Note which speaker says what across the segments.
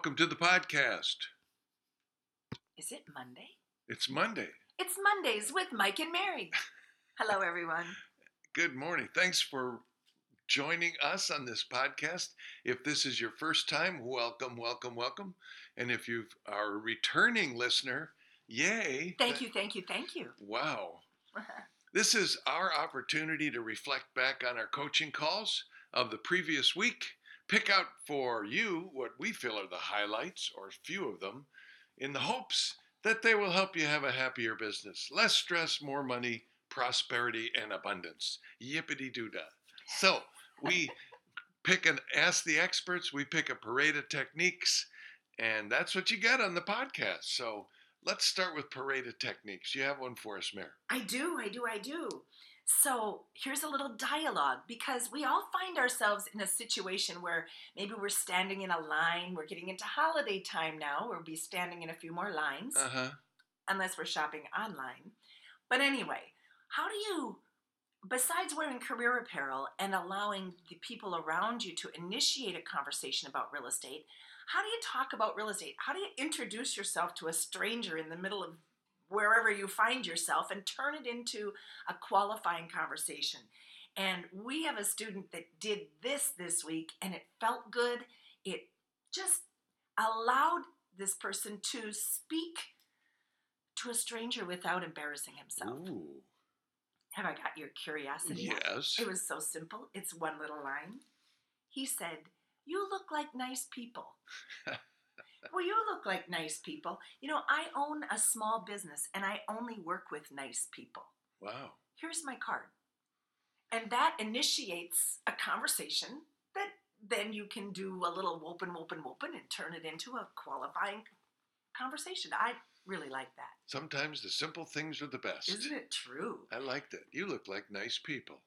Speaker 1: welcome to the podcast.
Speaker 2: Is it Monday?
Speaker 1: It's Monday.
Speaker 2: It's Mondays with Mike and Mary. Hello, everyone.
Speaker 1: Good morning. Thanks for joining us on this podcast. If this is your first time, welcome, welcome, welcome. And if you are a returning listener, yay.
Speaker 2: Thank you, thank you, thank you.
Speaker 1: Wow. This is our opportunity to reflect back on our coaching calls of the previous week, pick out for you what we feel are the highlights, or a few of them, in the hopes that they will help you have a happier business, less stress, more money, prosperity, and abundance. Yippity doo dah. So we pick and ask the experts, we pick a parade of techniques, and that's what you get on the podcast. So let's start with parade of techniques. You have one for us, Mary.
Speaker 2: I do, I do, I do. So here's a little dialogue because we all find ourselves in a situation where maybe we're standing in a line. We're getting into holiday time now. We'll be standing in a few more lines,
Speaker 1: Uh huh.
Speaker 2: unless we're shopping online. But anyway, how do you, besides wearing career apparel and allowing the people around you to initiate a conversation about real estate, how do you talk about real estate? How do you introduce yourself to a stranger in the middle of wherever you find yourself and turn it into a qualifying conversation? And we have a student that did this this week and it felt good. It just allowed this person to speak to a stranger without embarrassing himself.
Speaker 1: Ooh.
Speaker 2: Have I got your curiosity?
Speaker 1: Yes.
Speaker 2: It was so simple. It's one little line. He said, You look like nice people. well, you look like nice people. You know, I own a small business and I only work with nice people.
Speaker 1: Wow.
Speaker 2: Here's my card. And that initiates a conversation that then you can do a little whoopin, whoopin, whoopin and turn it into a qualifying conversation. I really like that.
Speaker 1: Sometimes the simple things are the best.
Speaker 2: Isn't it true?
Speaker 1: I liked it. You look like nice people.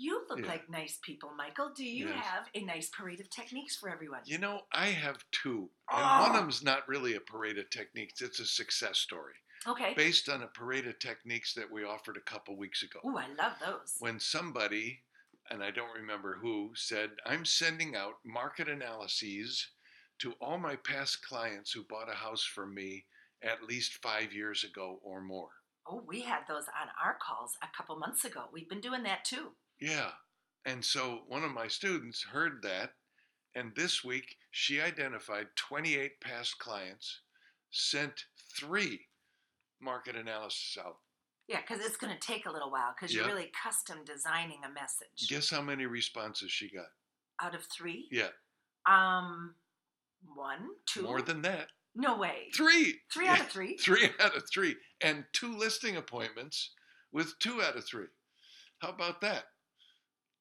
Speaker 2: You look
Speaker 1: Yeah.
Speaker 2: like nice people, Michael. Do you
Speaker 1: Yes.
Speaker 2: have a nice parade of techniques for everyone?
Speaker 1: You know, I have two. And
Speaker 2: Oh.
Speaker 1: one of them's not really a parade of techniques, it's a success story
Speaker 2: Okay.
Speaker 1: based on a parade of techniques that we offered a couple weeks ago.
Speaker 2: Ooh, I love those.
Speaker 1: When somebody, and I don't remember who, said, I'm sending out market analyses to all my past clients who bought a house from me at least five years ago or more.
Speaker 2: Oh, we had those on our calls a couple months ago. We've been doing that too.
Speaker 1: Yeah. And so one of my students heard that, and this week she identified 28 past clients, sent three market analysis out.
Speaker 2: Yeah, because it's going to take a little while because you're really custom designing a message.
Speaker 1: Guess how many responses she got?
Speaker 2: Out of three?
Speaker 1: Yeah,
Speaker 2: Um, one, two.
Speaker 1: more than that.
Speaker 2: No way.
Speaker 1: Three.
Speaker 2: Three
Speaker 1: Yeah,
Speaker 2: out of three?
Speaker 1: Three out of three. And two listing appointments with two out of three. How about that?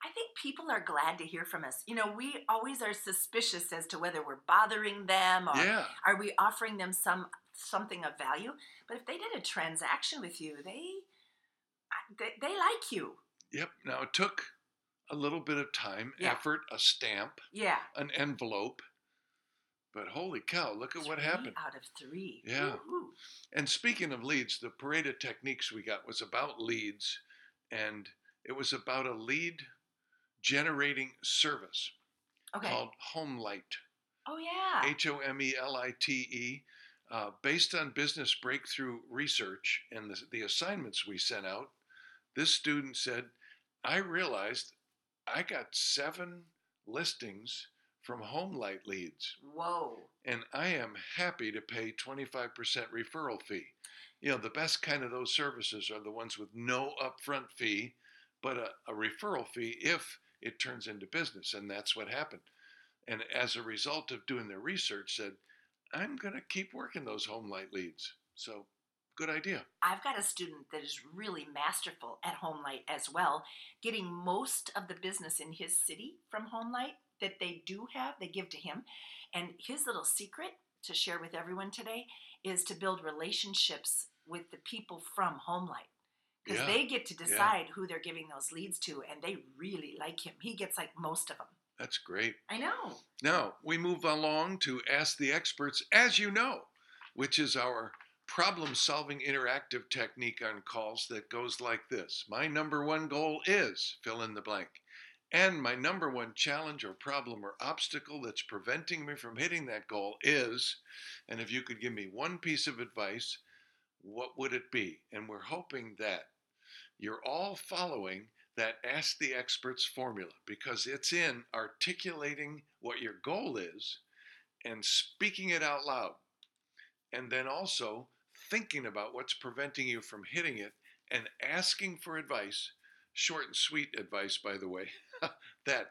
Speaker 2: I think people are glad to hear from us. You know, we always are suspicious as to whether we're bothering them or
Speaker 1: Yeah.
Speaker 2: are we offering them some something of value. But if they did a transaction with you, they they, they like you.
Speaker 1: Yep. Now it took a little bit of time,
Speaker 2: Yeah.
Speaker 1: effort, a stamp,
Speaker 2: Yeah.
Speaker 1: an envelope. But holy cow, look at what happened.
Speaker 2: Out of three.
Speaker 1: Yeah. And speaking of leads, the parade of techniques we got was about leads, and it was about a lead generating service
Speaker 2: Okay.
Speaker 1: called Homelight,
Speaker 2: oh yeah.
Speaker 1: H O M E L I T E, uh, based on business breakthrough research and the, the assignments we sent out. This student said, I realized I got seven listings from Homelight leads
Speaker 2: Whoa.
Speaker 1: and I am happy to pay 25% referral fee. You know, the best kind of those services are the ones with no upfront fee, but a, a referral fee if it turns into business, and that's what happened. And as a result of doing their research, said, I'm going to keep working those Homelight leads. So, good idea.
Speaker 2: I've got a student that is really masterful at Homelight as well, getting most of the business in his city from Homelight that they do have, they give to him. And his little secret to share with everyone today is to build relationships with the people from Homelight. Because
Speaker 1: Yeah,
Speaker 2: they get to decide who they're giving those leads to, and they really like him. He gets like most of them.
Speaker 1: That's great.
Speaker 2: I know.
Speaker 1: Now, we move along to Ask the Experts, as you know, which is our problem solving interactive technique on calls that goes like this My number one goal is fill in the blank. And my number one challenge or problem or obstacle that's preventing me from hitting that goal is, and if you could give me one piece of advice, what would it be? And we're hoping that you're all following that Ask the Experts formula because it's in articulating what your goal is and speaking it out loud. And then also thinking about what's preventing you from hitting it and asking for advice, short and sweet advice, by the way, that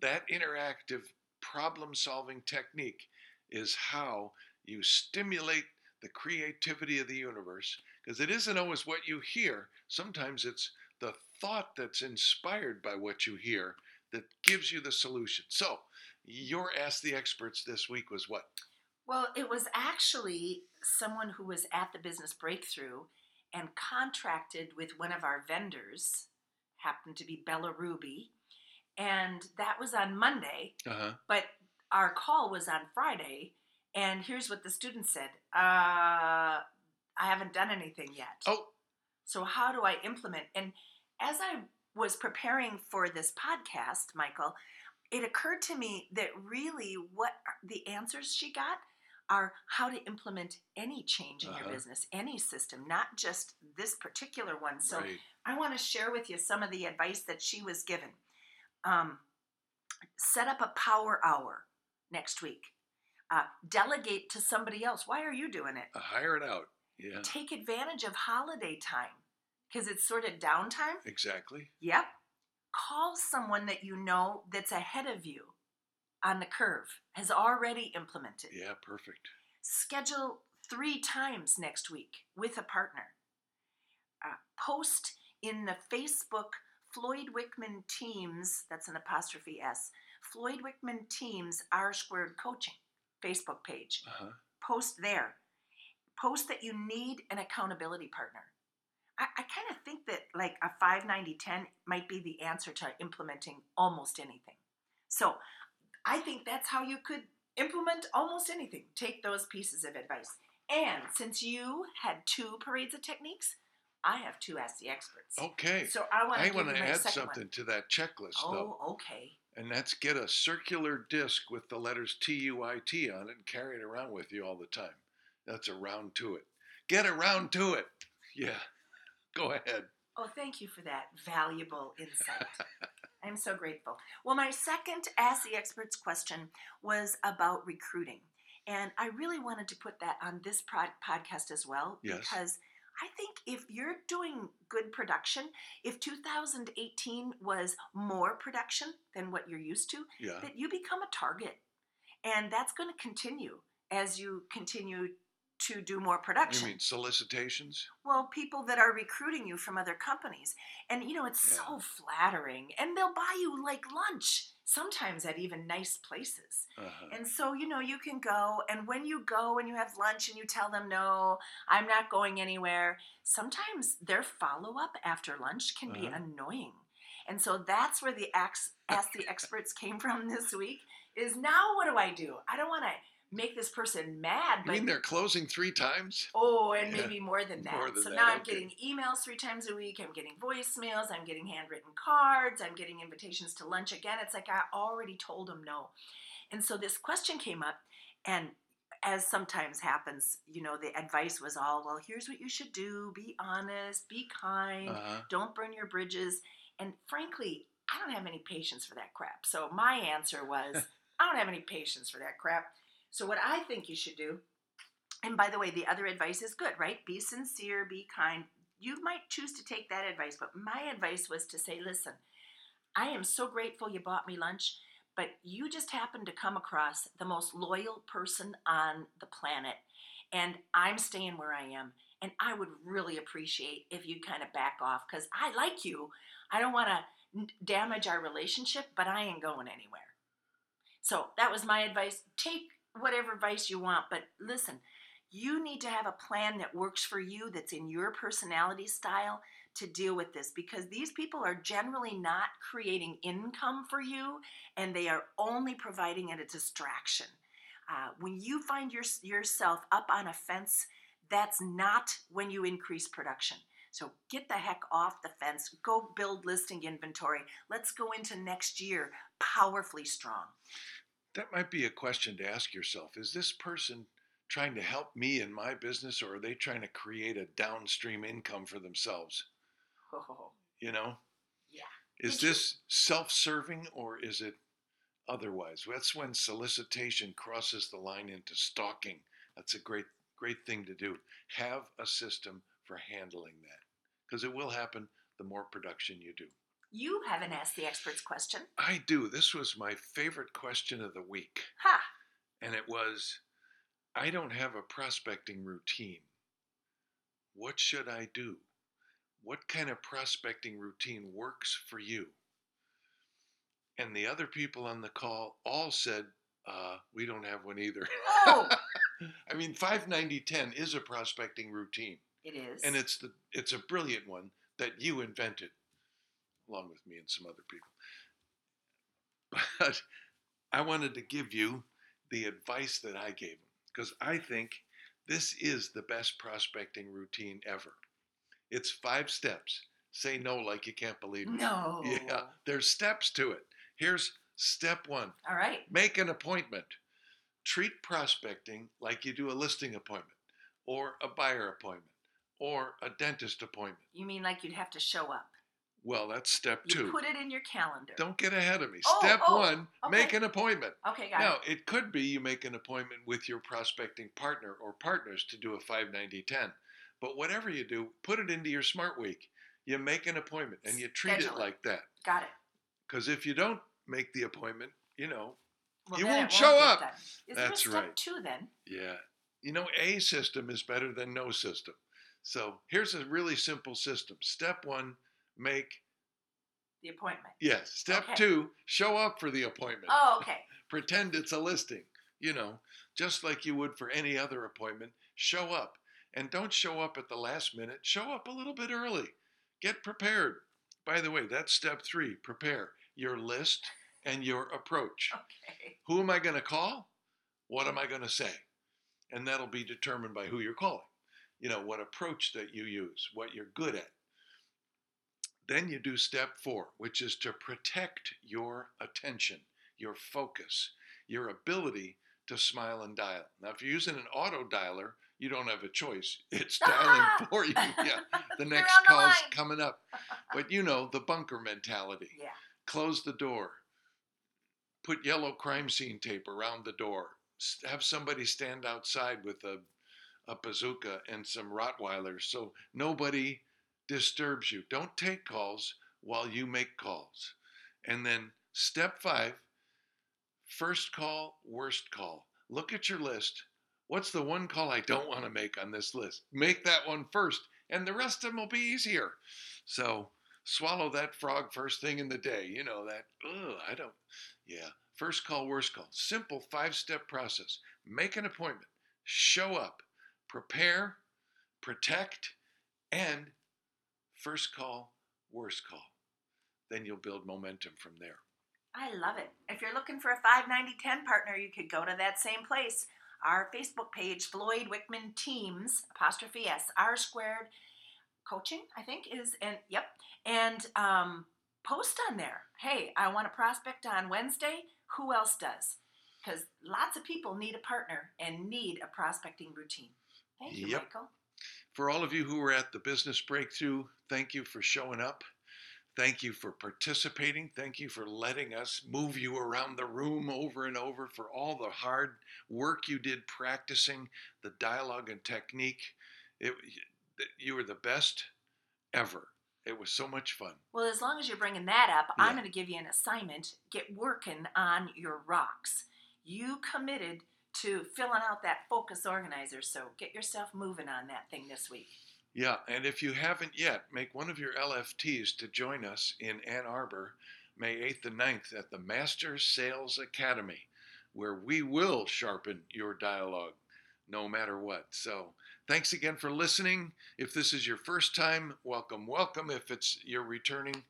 Speaker 1: that interactive problem solving technique is how you stimulate the creativity of the universe because it isn't always what you hear. Sometimes it's the thought that's inspired by what you hear that gives you the solution. So your ask the experts this week was what?
Speaker 2: Well, it was actually someone who was at the business breakthrough and contracted with one of our vendors, happened to be Bella Ruby, and that was on Monday,
Speaker 1: uh-huh.
Speaker 2: but our call was on Friday. And here's what the student said uh, I haven't done anything yet.
Speaker 1: oh
Speaker 2: So, how do I implement? And as I was preparing for this podcast, Michael, it occurred to me that really what the answers she got are how to implement any change in
Speaker 1: Uh-huh.
Speaker 2: your business, any system, not just this particular one. So,
Speaker 1: right
Speaker 2: I want to share with you some of the advice that she was given. Um, set up a power hour next week. Uh, delegate to somebody else. Why are you doing it?
Speaker 1: uh, hire it out yeah
Speaker 2: take advantage of holiday time because it's sort of downtime.
Speaker 1: exactly
Speaker 2: Yep. Call someone that you know that's ahead of you on the curve, has already implemented.
Speaker 1: yeah perfect
Speaker 2: Schedule three times next week with a partner. Uh, post in the Facebook Floyd Wickman Teams, that's an apostrophe S, Floyd Wickman Teams R squared coaching Facebook page
Speaker 1: uh-huh
Speaker 2: post there. Post that you need an accountability partner. I, I kind of think that like a 5 90 10 might be the answer to implementing almost anything. So I think that's how you could implement almost anything. Take those pieces of advice. And since you had two parades of techniques, I have two Ask the Experts.
Speaker 1: okay
Speaker 2: So I want to.
Speaker 1: i want to add something
Speaker 2: One.
Speaker 1: to that checklist though
Speaker 2: Oh, okay.
Speaker 1: and that's get a circular disc with the letters T-U-I-T on it and carry it around with you all the time. That's around to it. Get around to it. Yeah. Go ahead.
Speaker 2: Oh, thank you for that valuable insight. I'm so grateful. Well, my second Ask the Experts question was about recruiting. And I really wanted to put that on this prod- podcast as well
Speaker 1: Yes.
Speaker 2: because I think if you're doing good production, if 2018 was more production than what you're used to,
Speaker 1: Yeah.
Speaker 2: that you become a target. And that's going to continue as you continue to do more production.
Speaker 1: You mean solicitations?
Speaker 2: Well, people that are recruiting you from other companies. And you know, it's so flattering. And they'll buy you like lunch, sometimes at even nice places.
Speaker 1: Uh-huh.
Speaker 2: And so, you know, you can go, and when you go and you have lunch and you tell them, no, I'm not going anywhere, sometimes their follow up after lunch can be
Speaker 1: Uh-huh.
Speaker 2: annoying. And so that's where the ax- Ask the Experts came from this week is now what do I do? I don't want to make this person mad,
Speaker 1: You
Speaker 2: but
Speaker 1: mean they're closing three times?
Speaker 2: Oh, and
Speaker 1: Yeah.
Speaker 2: maybe more than that.
Speaker 1: More than
Speaker 2: so
Speaker 1: that,
Speaker 2: now I'm getting emails three times a week. I'm getting voicemails. I'm getting handwritten cards. I'm getting invitations to lunch again. It's like I already told them no. And so this question came up, and as sometimes happens, you know, the advice was all, well, here's what you should do be honest, be kind,
Speaker 1: Uh-huh.
Speaker 2: don't burn your bridges. And frankly, I don't have any patience for that crap. So my answer was, I don't have any patience for that crap. So what I think you should do, and by the way, the other advice is good, right? Be sincere, be kind. You might choose to take that advice, but my advice was to say, listen, I am so grateful you bought me lunch, but you just happened to come across the most loyal person on the planet, and I'm staying where I am. And I would really appreciate if you'd kind of back off because I like you. I don't want to damage our relationship, but I ain't going anywhere. So that was my advice. Take whatever advice you want, but listen, you need to have a plan that works for you, that's in your personality style to deal with this because these people are generally not creating income for you and they are only providing it a distraction. Uh, when you find your, yourself up on a fence, that's not when you increase production. So get the heck off the fence. Go build listing inventory. Let's go into next year powerfully strong.
Speaker 1: That might be a question to ask yourself. Is this person trying to help me in my business or are they trying to create a downstream income for themselves?
Speaker 2: Oh,
Speaker 1: You know?
Speaker 2: Yeah.
Speaker 1: Is this self serving or is it otherwise? That's when solicitation crosses the line into stalking. That's a great, great thing to do. Have a system for handling that because it will happen the more production you do.
Speaker 2: You haven't asked the experts question.
Speaker 1: I do. This was my favorite question of the week.
Speaker 2: Ha!
Speaker 1: and it was I don't have a prospecting routine. What should I do? What kind of prospecting routine works for you? And the other people on the call all said, uh, we don't have one either.
Speaker 2: Oh,
Speaker 1: I mean, 59010 is a prospecting routine,
Speaker 2: it is.
Speaker 1: and it's the it's a brilliant one that you invented, along with me and some other people. But I wanted to give you the advice that I gave him because I think this is the best prospecting routine ever. It's five steps. Say no like you can't believe it.
Speaker 2: no.
Speaker 1: Yeah, there's steps to it. Here's step one
Speaker 2: All right.
Speaker 1: make an appointment. Treat prospecting like you do a listing appointment, or a buyer appointment, or a dentist appointment.
Speaker 2: You mean like you'd have to show up?
Speaker 1: Well, that's step
Speaker 2: You
Speaker 1: two.
Speaker 2: put it in your calendar.
Speaker 1: Don't get ahead of me.
Speaker 2: Oh,
Speaker 1: Step
Speaker 2: oh,
Speaker 1: one make an appointment.
Speaker 2: Okay, got
Speaker 1: Now,
Speaker 2: it.
Speaker 1: it could be you make an appointment with your prospecting partner or partners to do a 590-10. But whatever you do, put it into your smart week. You make an appointment and you treat
Speaker 2: Schedule
Speaker 1: it like that.
Speaker 2: Got it.
Speaker 1: Because if you don't make the appointment, you know,
Speaker 2: Well,
Speaker 1: You
Speaker 2: then
Speaker 1: won't show up.
Speaker 2: done. Is there a
Speaker 1: That's
Speaker 2: step
Speaker 1: right.
Speaker 2: two then?
Speaker 1: yeah. You know, a system is better than no system. So here's a really simple system. Step one, make,
Speaker 2: The appointment.
Speaker 1: yes. Step
Speaker 2: Okay.
Speaker 1: two, show up for the appointment.
Speaker 2: Oh, okay.
Speaker 1: pretend it's a listing. You know, just like you would for any other appointment, show up. And don't show up at the last minute, show up a little bit early. Get prepared. By the way, that's step three prepare your list and your approach.
Speaker 2: Okay.
Speaker 1: Who am I going to call? What am I going to say? And that'll be determined by who you're calling. You know, what approach that you use, what you're good at. Then you do step four, which is to protect your attention, your focus, your ability to smile and dial. Now, if you're using an auto dialer, you don't have a choice. It's dialing for you. Yeah, the next
Speaker 2: the
Speaker 1: call's
Speaker 2: line.
Speaker 1: coming up. But you know, the bunker mentality
Speaker 2: Yeah.
Speaker 1: close the door, put yellow crime scene tape around the door, have somebody stand outside with a, a bazooka and some Rottweilers so nobody disturbs you. Don't take calls while you make calls. And then step five first call, worst call. Look at your list. What's the one call I don't want to make on this list? Make that one first, and the rest of them will be easier. So, swallow that frog first thing in the day. You know that. Ugh, I don't. Yeah. First call, worst call. Simple five step process. Make an appointment. Show up. Prepare. Protect. And first call, worst call. Then you'll build momentum from there.
Speaker 2: I love it. If you're looking for a 59010 partner, you could go to that same place. Our Facebook page, Floyd Wickman Teams, apostrophe S, R squared coaching, I think is, and yep, and um, post on there. Hey, I want to prospect on Wednesday. Who else does? Because lots of people need a partner and need a prospecting routine. Thank you,
Speaker 1: Yep.
Speaker 2: Michael.
Speaker 1: For all of you who were at the business breakthrough, thank you for showing up. Thank you for participating. Thank you for letting us move you around the room over and over for all the hard work you did practicing the dialogue and technique. It, you were the best ever. It was so much fun.
Speaker 2: Well, as long as you're bringing that up, I'm going to give you an assignment. Get working on your rocks. You committed to filling out that focus organizer, so get yourself moving on that thing this week.
Speaker 1: Yeah, and if you haven't yet, make one of your LFTs to join us in Ann Arbor, May 8th and 9th at the Master Sales Academy, where we will sharpen your dialogue no matter what. So, thanks again for listening. If this is your first time, welcome, welcome. If it's you're returning,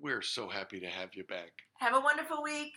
Speaker 1: we're so happy to have you back.
Speaker 2: Have a wonderful week.